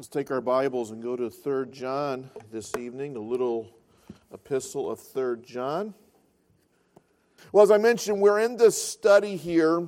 Let's take our Bibles and go to 3 John this evening, the little epistle of 3 John. Well, as I mentioned, we're in this study here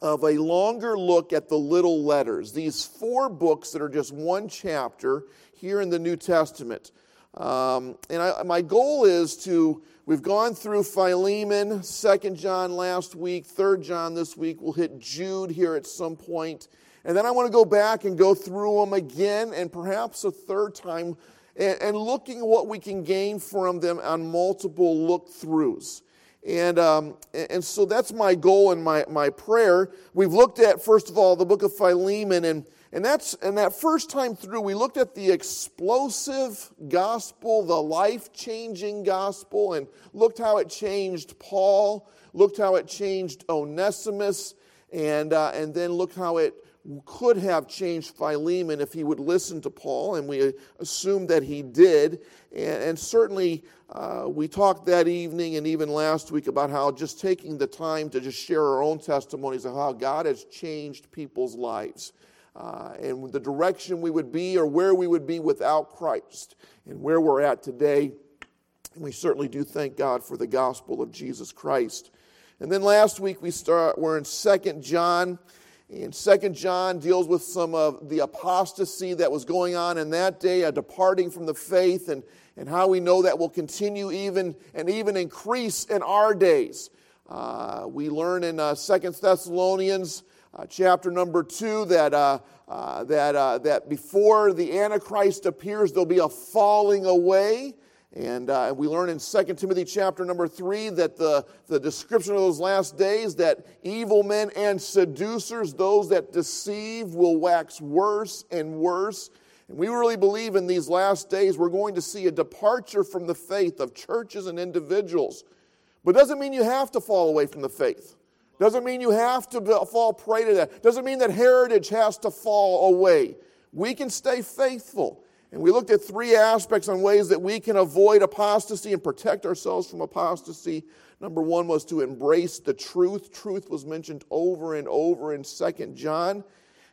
of a longer look at the little letters, these four books that are just one chapter here in the New Testament. Um, and I, my goal is to, we've gone through Philemon, 2nd John last week, 3rd John this week. We'll hit Jude here at some point. And then I want to go back and go through them again and perhaps a third time and, and looking at what we can gain from them on multiple look throughs. And, um, and so that's my goal and my, my prayer. We've looked at, first of all, the book of Philemon, and, and, that's, and that first time through, we looked at the explosive gospel, the life changing gospel, and looked how it changed Paul, looked how it changed Onesimus, and, uh, and then looked how it could have changed Philemon if he would listen to Paul, and we assume that he did. And, and certainly, uh, we talked that evening and even last week about how just taking the time to just share our own testimonies of how God has changed people's lives. Uh, and the direction we would be or where we would be without Christ and where we're at today. And we certainly do thank God for the gospel of Jesus Christ. And then last week we start we're in Second John. And Second John deals with some of the apostasy that was going on in that day, a departing from the faith, and, and how we know that will continue even and even increase in our days. Uh, we learn in uh, Second Thessalonians uh, chapter number two that, uh, uh, that, that before the Antichrist appears, there'll be a falling away. And uh, we learn in 2 Timothy chapter number 3 that the, the description of those last days that evil men and seducers, those that deceive, will wax worse and worse. And we really believe in these last days we're going to see a departure from the faith of churches and individuals. But doesn't mean you have to fall away from the faith. Doesn't mean you have to fall prey to that. Doesn't mean that heritage has to fall away. We can stay faithful. And we looked at three aspects on ways that we can avoid apostasy and protect ourselves from apostasy. Number one was to embrace the truth. Truth was mentioned over and over in Second John.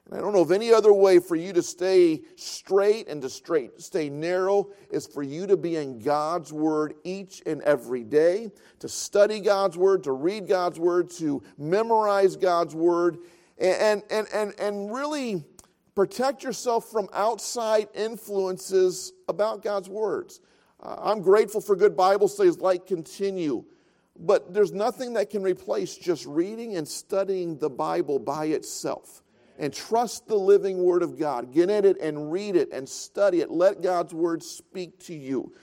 And I don't know of any other way for you to stay straight and to straight, stay narrow is for you to be in God's Word each and every day, to study God's Word, to read God's Word, to memorize God's Word, and, and, and, and really Protect yourself from outside influences about God's words. Uh, I'm grateful for good Bible studies like Continue, but there's nothing that can replace just reading and studying the Bible by itself. And trust the living Word of God. Get in it and read it and study it. Let God's Word speak to you.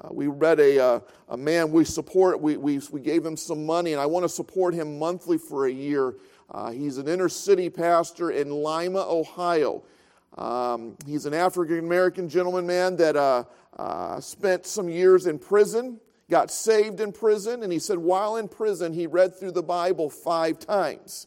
Uh, we read a, uh, a man we support, we, we, we gave him some money, and I want to support him monthly for a year uh, he's an inner city pastor in Lima, Ohio. Um, he's an African American gentleman, man, that uh, uh, spent some years in prison, got saved in prison, and he said while in prison, he read through the Bible five times.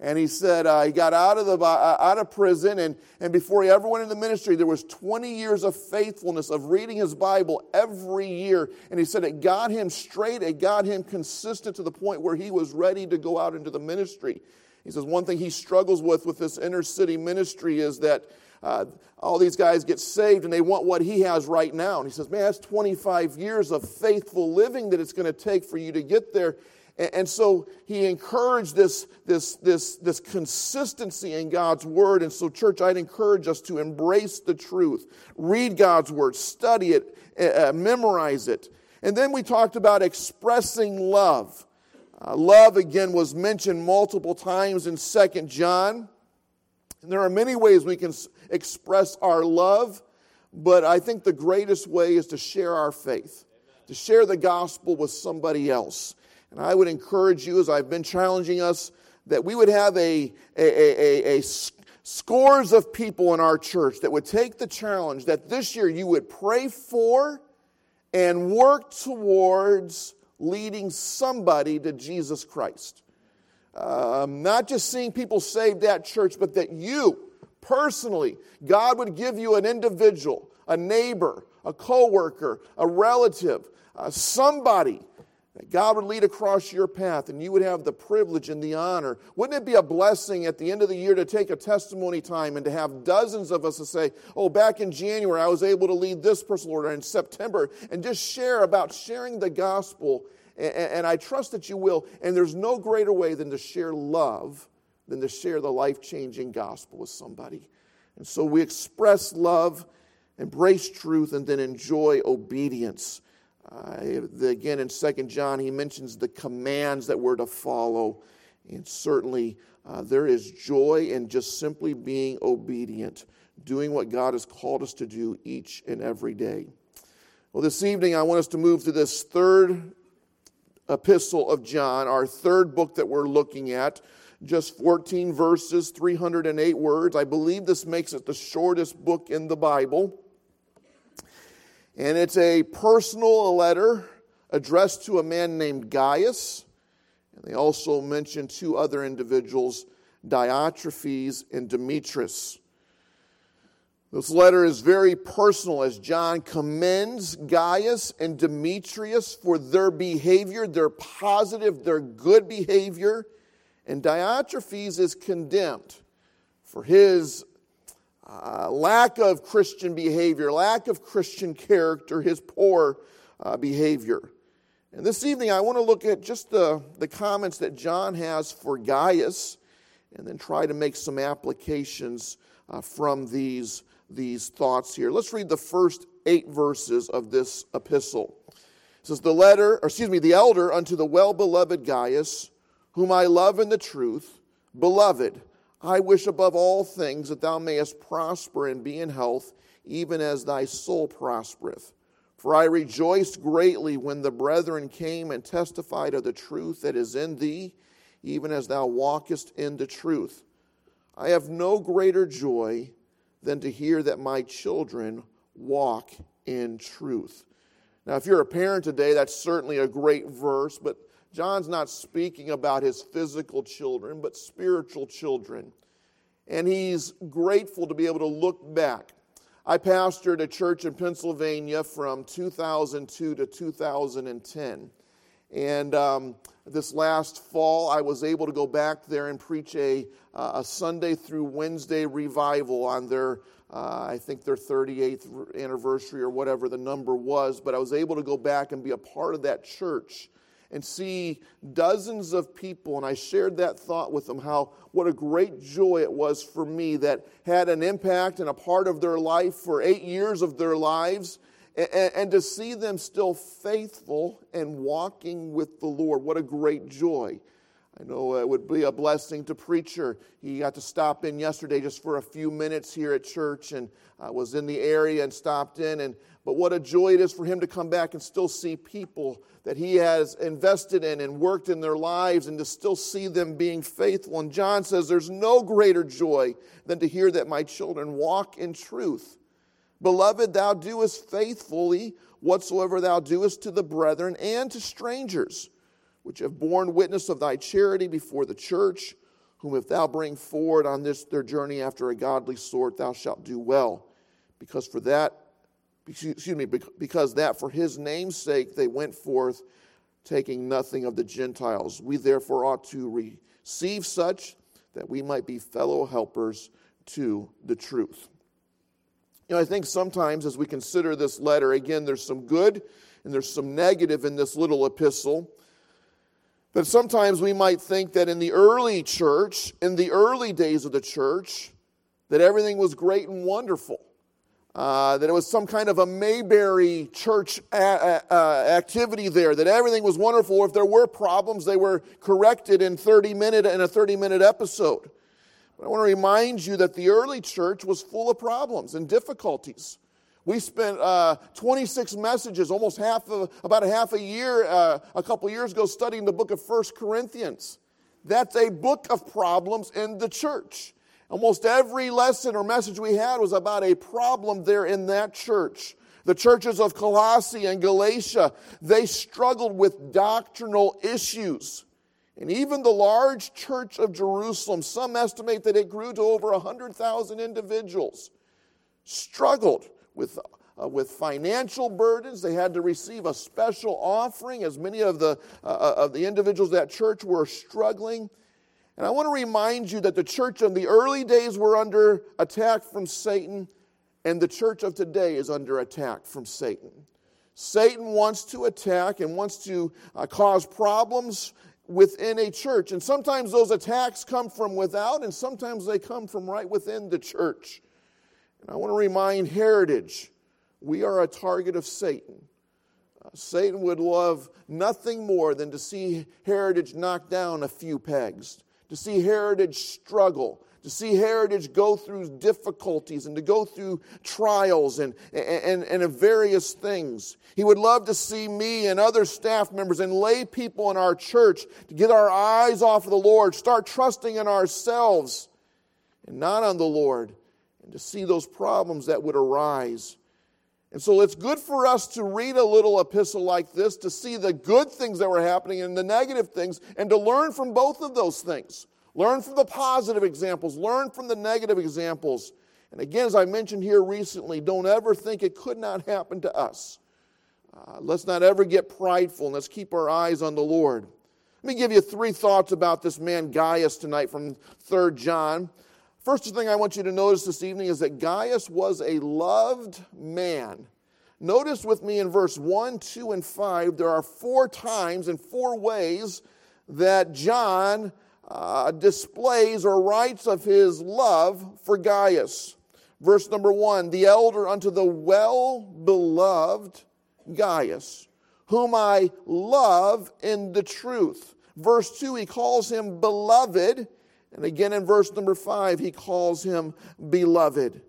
And he said uh, he got out of, the, uh, out of prison, and, and before he ever went into ministry, there was 20 years of faithfulness of reading his Bible every year. And he said it got him straight, it got him consistent to the point where he was ready to go out into the ministry. He says one thing he struggles with with this inner city ministry is that uh, all these guys get saved and they want what he has right now. And he says, man, that's 25 years of faithful living that it's going to take for you to get there. And so he encouraged this, this, this, this consistency in God's word. And so, church, I'd encourage us to embrace the truth, read God's word, study it, uh, memorize it. And then we talked about expressing love. Uh, love, again, was mentioned multiple times in Second John. And there are many ways we can express our love, but I think the greatest way is to share our faith, to share the gospel with somebody else. And I would encourage you, as I've been challenging us, that we would have a, a, a, a, scores of people in our church that would take the challenge that this year you would pray for and work towards leading somebody to Jesus Christ. Um, not just seeing people saved at church, but that you personally, God would give you an individual, a neighbor, a coworker, a relative, uh, somebody that God would lead across your path and you would have the privilege and the honor. Wouldn't it be a blessing at the end of the year to take a testimony time and to have dozens of us to say, Oh, back in January, I was able to lead this person, Lord, or in September, and just share about sharing the gospel. And, and I trust that you will. And there's no greater way than to share love than to share the life changing gospel with somebody. And so we express love, embrace truth, and then enjoy obedience. Uh, again, in Second John, he mentions the commands that we're to follow. And certainly, uh, there is joy in just simply being obedient, doing what God has called us to do each and every day. Well, this evening, I want us to move to this third epistle of John, our third book that we're looking at. Just 14 verses, 308 words. I believe this makes it the shortest book in the Bible. And it's a personal letter addressed to a man named Gaius. And they also mention two other individuals, Diotrephes and Demetrius. This letter is very personal as John commends Gaius and Demetrius for their behavior, their positive, their good behavior. And Diotrephes is condemned for his uh, lack of Christian behavior, lack of Christian character, his poor uh, behavior. And this evening, I want to look at just the, the comments that John has for Gaius and then try to make some applications uh, from these, these thoughts here. Let's read the first eight verses of this epistle. It says, The letter, or excuse me, the elder unto the well beloved Gaius, whom I love in the truth, beloved, I wish above all things that thou mayest prosper and be in health, even as thy soul prospereth. For I rejoiced greatly when the brethren came and testified of the truth that is in thee, even as thou walkest in the truth. I have no greater joy than to hear that my children walk in truth. Now, if you're a parent today, that's certainly a great verse, but John's not speaking about his physical children, but spiritual children. And he's grateful to be able to look back. I pastored a church in Pennsylvania from 2002 to 2010. And um, this last fall, I was able to go back there and preach a, uh, a Sunday through Wednesday revival on their, uh, I think, their 38th anniversary or whatever the number was. But I was able to go back and be a part of that church and see dozens of people. And I shared that thought with them how what a great joy it was for me that had an impact and a part of their life for eight years of their lives. And, and to see them still faithful and walking with the Lord. What a great joy. I know it would be a blessing to preacher. He got to stop in yesterday just for a few minutes here at church and uh, was in the area and stopped in. And but what a joy it is for him to come back and still see people that he has invested in and worked in their lives and to still see them being faithful. And John says, There's no greater joy than to hear that my children walk in truth. Beloved, thou doest faithfully whatsoever thou doest to the brethren and to strangers, which have borne witness of thy charity before the church, whom if thou bring forward on this their journey after a godly sort, thou shalt do well. Because for that excuse me, because that for his name's sake they went forth, taking nothing of the Gentiles. We therefore ought to receive such that we might be fellow helpers to the truth. You know, I think sometimes as we consider this letter, again, there's some good and there's some negative in this little epistle. But sometimes we might think that in the early church, in the early days of the church, that everything was great and wonderful. Uh, that it was some kind of a Mayberry church a- a- activity there, that everything was wonderful. If there were problems, they were corrected in 30 minute in a 30 minute episode. But I want to remind you that the early church was full of problems and difficulties. We spent uh, 26 messages, almost half of, about a half a year, uh, a couple years ago, studying the book of First Corinthians. That's a book of problems in the church. Almost every lesson or message we had was about a problem there in that church. The churches of Colossae and Galatia, they struggled with doctrinal issues. And even the large church of Jerusalem, some estimate that it grew to over 100,000 individuals, struggled with uh, with financial burdens. They had to receive a special offering, as many of the, uh, uh of the individuals that church were struggling. And I want to remind you that the church in the early days were under attack from Satan, and the church of today is under attack from Satan. Satan wants to attack and wants to uh, cause problems within a church. And sometimes those attacks come from without, and sometimes they come from right within the church. And I want to remind Heritage we are a target of Satan. Uh, Satan would love nothing more than to see Heritage knock down a few pegs, to see Heritage struggle, to see Heritage go through difficulties and to go through trials and, and, and various things. He would love to see me and other staff members and lay people in our church to get our eyes off of the Lord, start trusting in ourselves and not on the Lord, and to see those problems that would arise. And so it's good for us to read a little epistle like this to see the good things that were happening and the negative things and to learn from both of those things. Learn from the positive examples, learn from the negative examples. And again, as I mentioned here recently, don't ever think it could not happen to us. Uh, let's not ever get prideful and let's keep our eyes on the Lord. Let me give you three thoughts about this man Gaius tonight from 3 John. First thing I want you to notice this evening is that Gaius was a loved man. Notice with me in verse 1, 2, and 5, there are four times and four ways that John uh, displays or writes of his love for Gaius. Verse number 1 The elder unto the well beloved Gaius, whom I love in the truth. Verse 2, he calls him beloved and again in verse number five, he calls him beloved.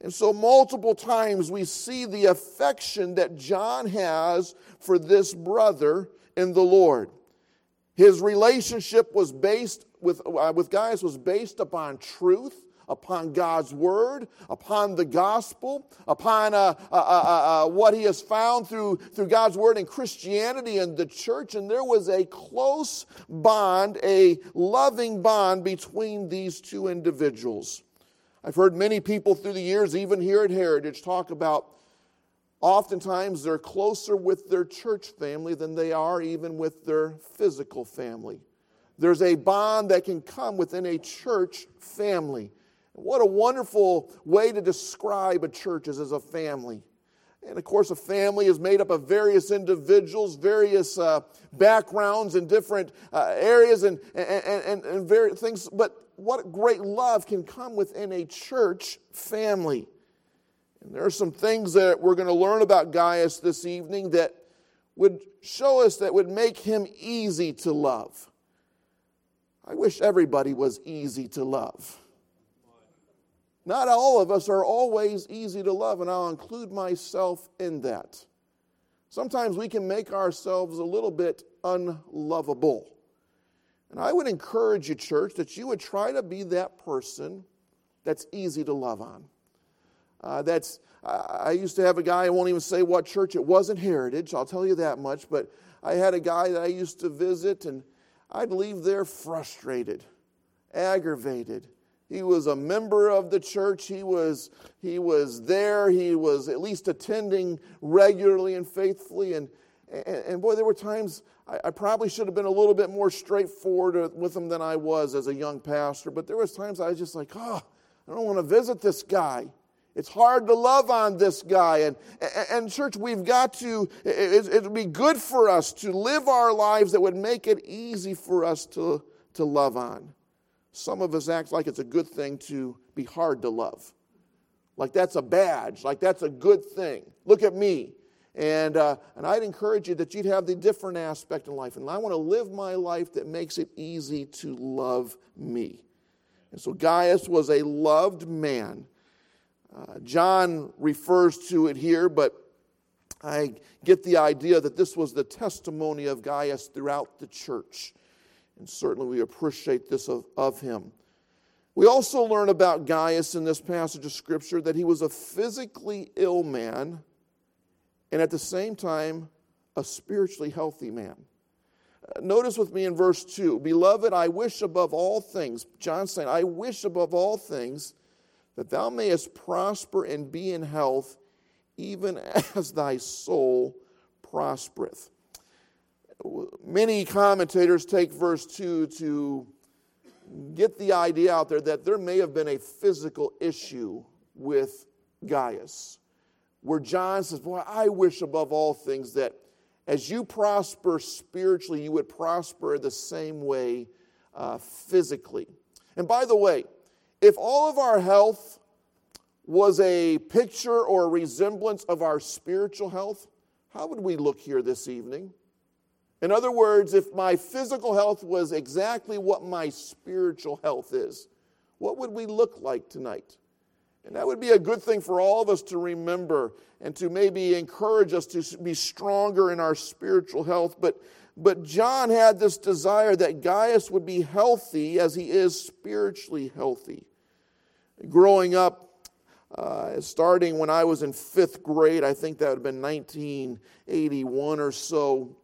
And so, multiple times, we see the affection that John has for this brother in the Lord. His relationship was based with, uh, with Gaius was based upon truth upon God's word, upon the gospel, upon uh, uh, uh, uh, what he has found through, through God's word in Christianity and the church. And there was a close bond, a loving bond between these two individuals. I've heard many people through the years, even here at Heritage, talk about oftentimes they're closer with their church family than they are even with their physical family. There's a bond that can come within a church family. What a wonderful way to describe a church as, as a family. And of course, a family is made up of various individuals, various uh, backgrounds and different uh, areas and, and, and, and various things. But what great love can come within a church family. And there are some things that we're going to learn about Gaius this evening that would show us that would make him easy to love. I wish everybody was easy to love. Not all of us are always easy to love, and I'll include myself in that. Sometimes we can make ourselves a little bit unlovable. And I would encourage you, church, that you would try to be that person that's easy to love on. Uh, that's I used to have a guy, I won't even say what church, it wasn't Heritage, I'll tell you that much, but I had a guy that I used to visit, and I'd leave there frustrated, aggravated, he was a member of the church. He was, he was there. He was at least attending regularly and faithfully. And, and, and boy, there were times I, I, probably should have been a little bit more straightforward with him than I was as a young pastor. But there was times I was just like, oh, I don't want to visit this guy. It's hard to love on this guy. And, and, church, we've got to, it, it would be good for us to live our lives that would make it easy for us to, to love on. Some of us act like it's a good thing to be hard to love. Like that's a badge, like that's a good thing. Look at me. And, uh, and I'd encourage you that you'd have the different aspect in life. And I want to live my life that makes it easy to love me. And so Gaius was a loved man. Uh, John refers to it here, but I get the idea that this was the testimony of Gaius throughout the church. And certainly we appreciate this of, of him. We also learn about Gaius in this passage of Scripture that he was a physically ill man and at the same time a spiritually healthy man. Uh, notice with me in verse 2 Beloved, I wish above all things, John saying, I wish above all things that thou mayest prosper and be in health, even as thy soul prospereth. Many commentators take verse 2 to get the idea out there that there may have been a physical issue with Gaius, where John says, Boy, I wish above all things that as you prosper spiritually, you would prosper the same way uh, physically. And by the way, if all of our health was a picture or a resemblance of our spiritual health, how would we look here this evening? In other words, if my physical health was exactly what my spiritual health is, what would we look like tonight? And that would be a good thing for all of us to remember and to maybe encourage us to be stronger in our spiritual health. But, but John had this desire that Gaius would be healthy as he is spiritually healthy. Growing up, uh, starting when I was in fifth grade, I think that would have been 1981 or so,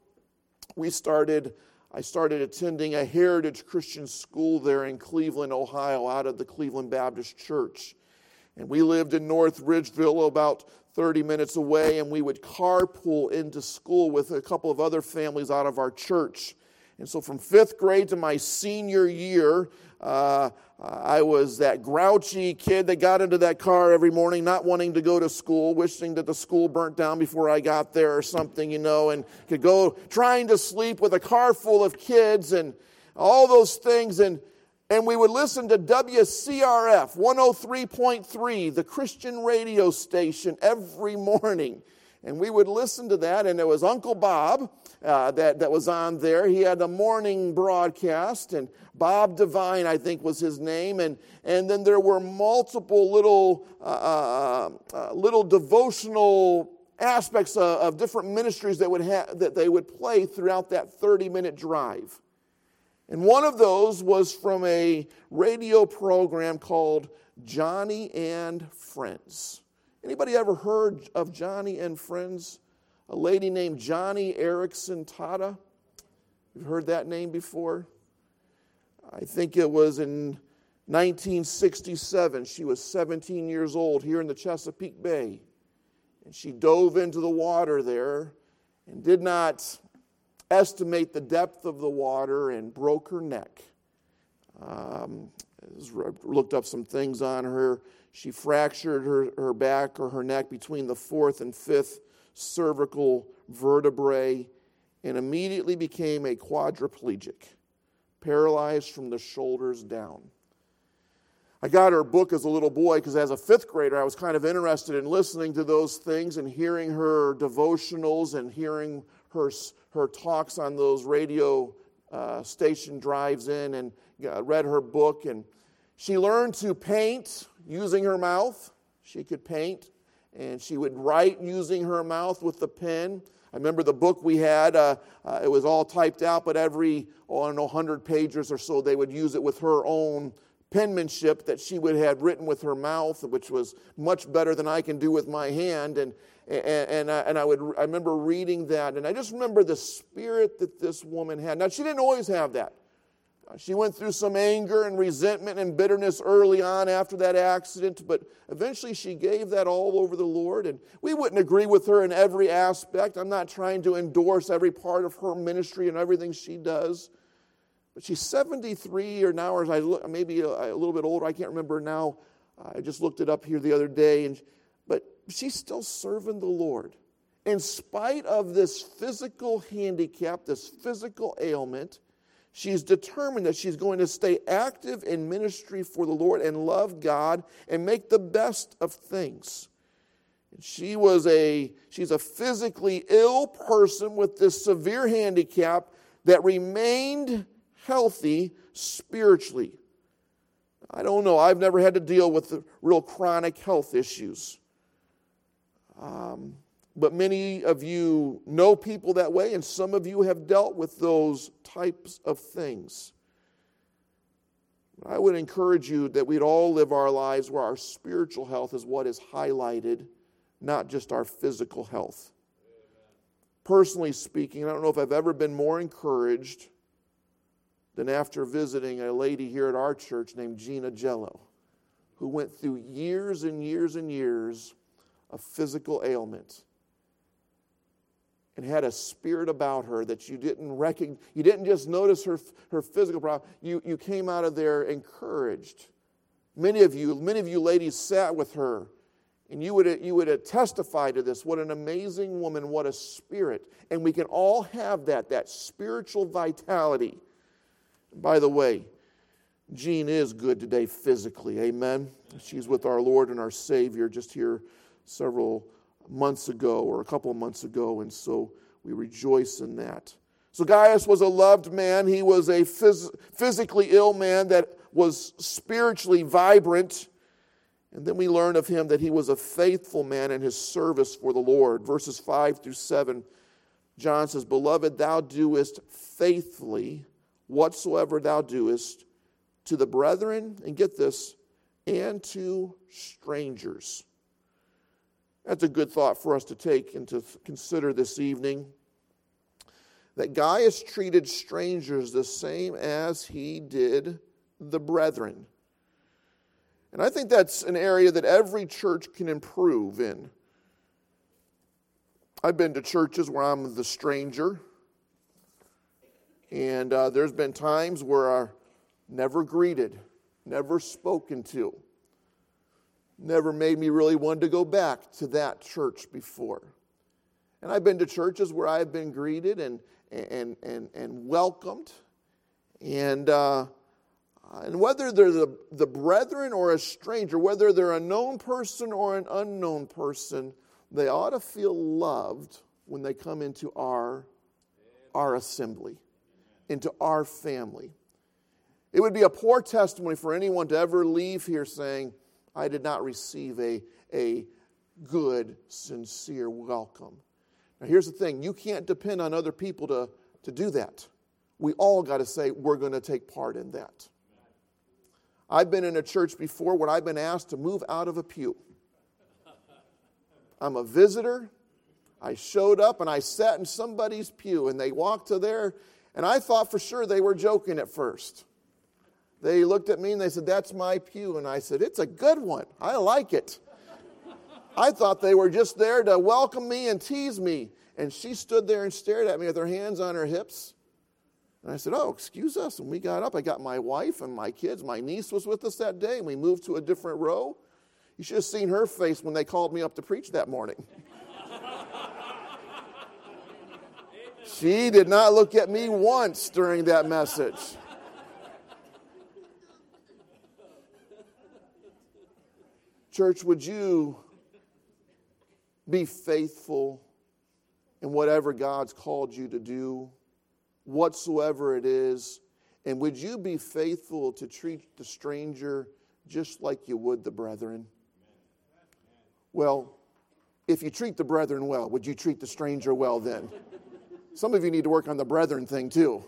we started. I started attending a Heritage Christian school there in Cleveland, Ohio, out of the Cleveland Baptist Church. And we lived in North Ridgeville, about 30 minutes away, and we would carpool into school with a couple of other families out of our church. And so, from fifth grade to my senior year, uh, I was that grouchy kid that got into that car every morning, not wanting to go to school, wishing that the school burnt down before I got there or something, you know, and could go trying to sleep with a car full of kids and all those things. And, and we would listen to WCRF 103.3, the Christian radio station, every morning. And we would listen to that, and it was Uncle Bob uh, that, that was on there. He had a morning broadcast, and Bob Devine, I think, was his name. And, and then there were multiple little, uh, uh, uh little devotional aspects of, of, different ministries that, would ha- that they would play throughout that 30 minute drive. And one of those was from a radio program called Joni and Friends. Anybody ever heard of Joni and Friends? A lady named Joni Eareckson Tada. You've heard that name before? I think it was in 1967. She was 17 years old here in the Chesapeake Bay. And she dove into the water there and did not estimate the depth of the water and broke her neck. Um, looked up some things on her. She fractured her, her back or her neck between the fourth and fifth cervical vertebrae and immediately became a quadriplegic, paralyzed from the shoulders down. I got her book as a little boy because as a fifth grader, I was kind of interested in listening to those things and hearing her devotionals and hearing her, her talks on those radio uh, station drives in and uh, read her book. And she learned to paint using her mouth. She could paint, and she would write using her mouth with the pen. I remember the book we had, uh, uh, it was all typed out, but every, oh, I don't know, 100 pages or so, they would use it with her own penmanship that she would have written with her mouth, which was much better than I can do with my hand. And, and, and, I, and I, would, I remember reading that, and I just remember the spirit that this woman had. Now, she didn't always have that. She went through some anger and resentment and bitterness early on after that accident, but eventually she gave that all over the Lord. And we wouldn't agree with her in every aspect. I'm not trying to endorse every part of her ministry and everything she does. But she's 73 or now, or I look, maybe a, a, little bit older. I can't remember now. I just looked it up here the other day. And, but she's still serving the Lord. In spite of this physical handicap, this physical ailment, She's determined that she's going to stay active in ministry for the Lord and love God and make the best of things. She was a she's a physically ill person with this severe handicap that remained healthy spiritually. I don't know. I've never had to deal with real chronic health issues. Um, but many of you know people that way, and some of you have dealt with those types of things. I would encourage you that we'd all live our lives where our spiritual health is what is highlighted, not just our physical health. Personally speaking, I don't know if I've ever been more encouraged than after visiting a lady here at our church named Gina Jello, who went through years and years and years a physical ailment and had a spirit about her that you didn't recognize. You didn't just notice her, her physical problem. You, you came out of there encouraged. Many of you, many of you ladies sat with her and you would, you would testify to this. What an amazing woman, what a spirit. And we can all have that, that spiritual vitality. By the way, Jean is good today physically. Amen. She's with our Lord and our Savior just here several months ago or a couple of months ago, and so we rejoice in that. So Gaius was a loved man. He was a phys- physically ill man that was spiritually vibrant. And then we learn of him that he was a faithful man in his service for the Lord. Verses 5 through 7, John says, Beloved, thou doest faithfully whatsoever thou doest to the brethren, and get this, and to strangers. That's a good thought for us to take and to consider this evening. That Gaius treated strangers the same as he did the brethren. And I think that's an area that every church can improve in. I've been to churches where I'm the stranger, and uh, there's been times where I never greeted, never spoken to never made me really want to go back to that church before. And I've been to churches where I've been greeted and, and, and, and welcomed. And, uh, and whether they're the, the brethren or a stranger, whether they're a known person or an unknown person, they ought to feel loved when they come into our, our assembly, into our family. It would be a poor testimony for anyone to ever leave here saying, I did not receive a, a good, sincere welcome. Now, here's the thing you can't depend on other people to, to do that. We all got to say, we're going to take part in that. I've been in a church before where I've been asked to move out of a pew. I'm a visitor. I showed up and I sat in somebody's pew and they walked to there, and I thought for sure they were joking at first. They looked at me and they said, That's my pew. And I said, It's a good one. I like it. I thought they were just there to welcome me and tease me. And she stood there and stared at me with her hands on her hips. And I said, Oh, excuse us. And we got up. I got my wife and my kids. My niece was with us that day, and we moved to a different row. You should have seen her face when they called me up to preach that morning. she did not look at me once during that message. Church, would you be faithful in whatever God's called you to do, whatsoever it is? And would you be faithful to treat the stranger just like you would the brethren? Well, if you treat the brethren well, would you treat the stranger well then? Some of you need to work on the brethren thing too.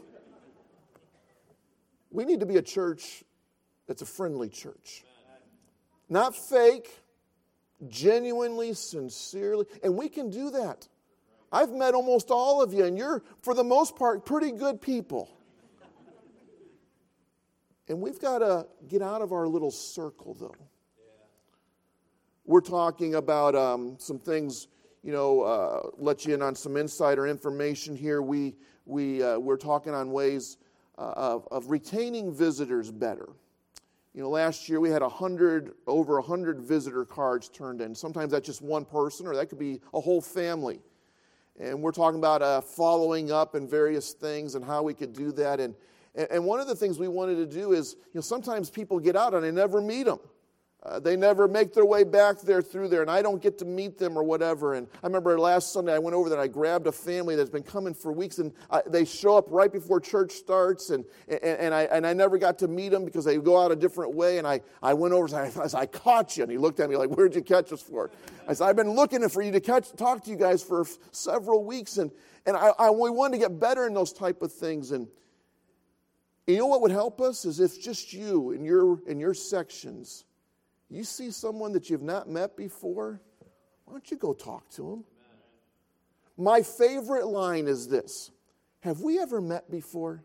We need to be a church that's a friendly church. Not fake, genuinely, sincerely. And we can do that. I've met almost all of you, and you're, for the most part, pretty good people. And we've got to get out of our little circle, though. We're talking about um, some things, you know, uh, let you in on some insider information here. We, we, uh, we're talking on ways uh, of, of retaining visitors better. You know, last year we had 100, over 100 visitor cards turned in. Sometimes that's just one person, or that could be a whole family. And we're talking about uh, following up and various things and how we could do that. And, and one of the things we wanted to do is, you know, sometimes people get out and I never meet them. Uh, they never make their way back there through there, and I don't get to meet them or whatever. And I remember last Sunday I went over there and I grabbed a family that's been coming for weeks, and I, they show up right before church starts, and, and, and, I, and I never got to meet them because they go out a different way. And I, I went over and I, I said, I caught you. And he looked at me like, Where'd you catch us for? I said, I've been looking for you to catch, talk to you guys for several weeks, and, and I, I, we wanted to get better in those type of things. And you know what would help us is if just you in your, in your sections, you see someone that you've not met before, why don't you go talk to them? My favorite line is this Have we ever met before?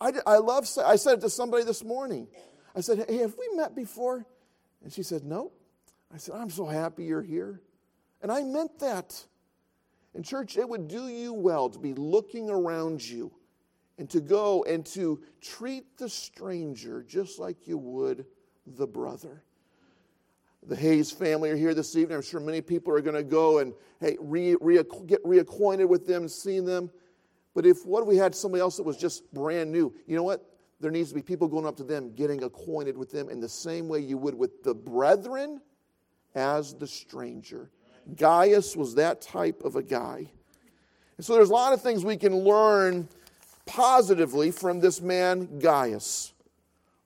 I, I love, I said it to somebody this morning. I said, Hey, have we met before? And she said, No. I said, I'm so happy you're here. And I meant that. In church, it would do you well to be looking around you and to go and to treat the stranger just like you would the brother. The Hayes family are here this evening. I'm sure many people are going to go and hey, re, re, get reacquainted with them, seeing them. But if what we had somebody else that was just brand new? You know what? There needs to be people going up to them, getting acquainted with them in the same way you would with the brethren as the stranger. Gaius was that type of a guy. And so there's a lot of things we can learn positively from this man, Gaius.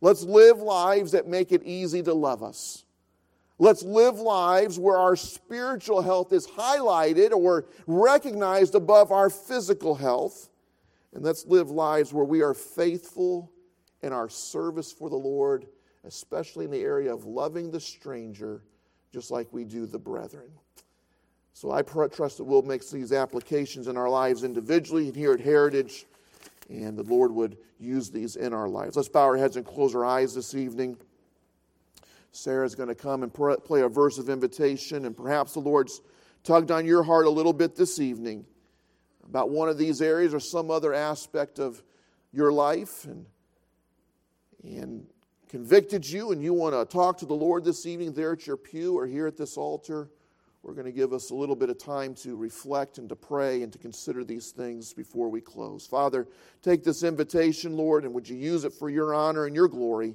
Let's live lives that make it easy to love us. Let's live lives where our spiritual health is highlighted or recognized above our physical health. And let's live lives where we are faithful in our service for the Lord, especially in the area of loving the stranger just like we do the brethren. So I trust that we'll make these applications in our lives individually and here at Heritage, and the Lord would use these in our lives. Let's bow our heads and close our eyes this evening. Sarah's going to come and play a verse of invitation, and perhaps the Lord's tugged on your heart a little bit this evening about one of these areas or some other aspect of your life. And, and convicted you and you want to talk to the Lord this evening there at your pew or here at this altar, we're going to give us a little bit of time to reflect and to pray and to consider these things before we close. Father, take this invitation, Lord, and would you use it for your honor and your glory?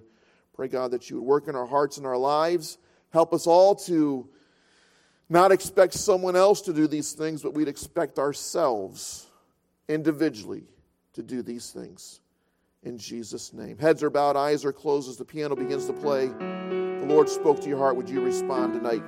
Pray, God, that you would work in our hearts and our lives. Help us all to not expect someone else to do these things, but we'd expect ourselves individually to do these things in Jesus' name. Heads are bowed, eyes are closed as the piano begins to play. The Lord spoke to your heart. Would you respond tonight?